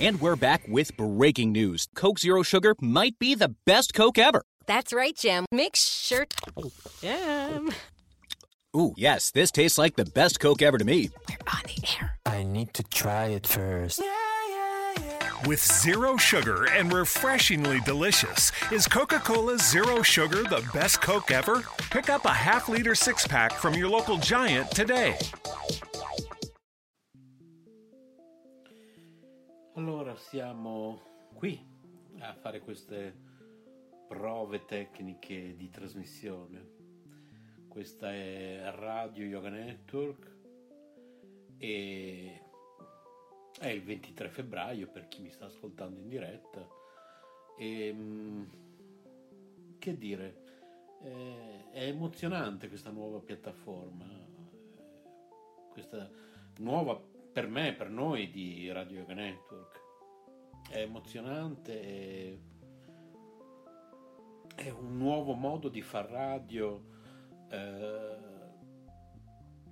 And we're back with breaking news. Coke Zero Sugar might be the best Coke ever. That's right, Jim. Make sure. Jim. Ooh, yes, this tastes like the best Coke ever to me. We're on the air. I need to try it first. With zero sugar and refreshingly delicious, is Coca Cola Zero Sugar the best Coke ever? Pick up a half liter six pack from your local giant today. Allora siamo qui a fare queste prove tecniche di trasmissione. Questa è Radio Yoga Network e è il 23 febbraio per chi mi sta ascoltando in diretta. E, mm, che dire, eh, è emozionante questa nuova piattaforma, eh, questa nuova per me, per noi di Radio Yoga Network. È emozionante, è, è un nuovo modo di far radio eh,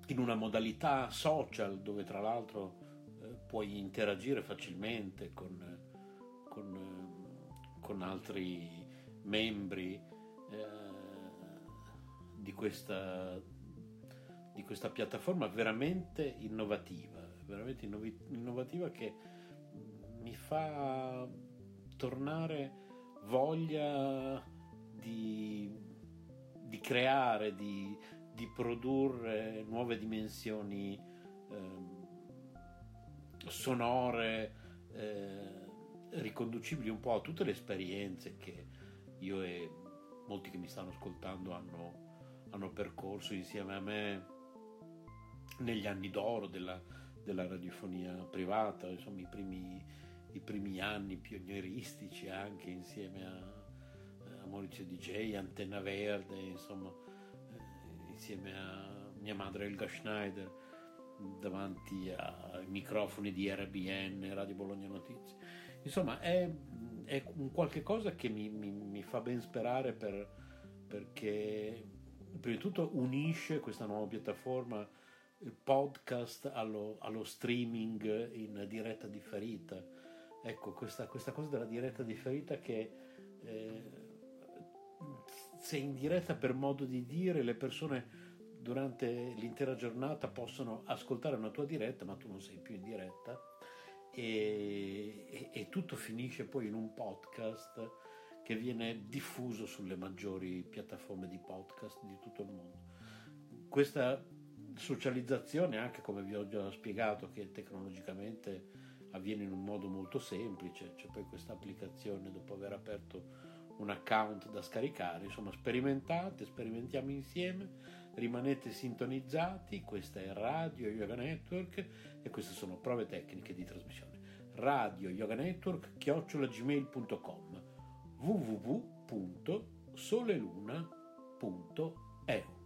in una modalità social dove tra l'altro eh, puoi interagire facilmente con, con, eh, con altri membri eh, di questa, di questa piattaforma veramente innovativa, veramente innovativa che mi fa tornare voglia di, di creare, di, di produrre nuove dimensioni ehm, sonore, eh, riconducibili un po' a tutte le esperienze che io e molti che mi stanno ascoltando hanno, hanno percorso insieme a me negli anni d'oro della, della radiofonia privata, insomma i primi, i primi anni pionieristici anche insieme a, a Maurizio DJ, Antenna Verde, insomma eh, insieme a mia madre Elga Schneider davanti ai microfoni di RBN, Radio Bologna Notizie. Insomma, è, è un qualche cosa che mi, mi, mi fa ben sperare per, perché prima di tutto unisce questa nuova piattaforma il podcast allo, allo streaming in diretta differita. Ecco, questa, questa cosa della diretta differita che eh, sei in diretta per modo di dire, le persone durante l'intera giornata possono ascoltare una tua diretta, ma tu non sei più in diretta e, e, e tutto finisce poi in un podcast che viene diffuso sulle maggiori piattaforme di podcast di tutto il mondo. Questa socializzazione, anche come vi ho già spiegato, che tecnologicamente avviene in un modo molto semplice, c'è poi questa applicazione dopo aver aperto un account da scaricare, insomma sperimentate, sperimentiamo insieme rimanete sintonizzati, questa è Radio Yoga Network e queste sono prove tecniche di trasmissione. Radio Yoga Network chiocciolagmail.com www.soleluna.eu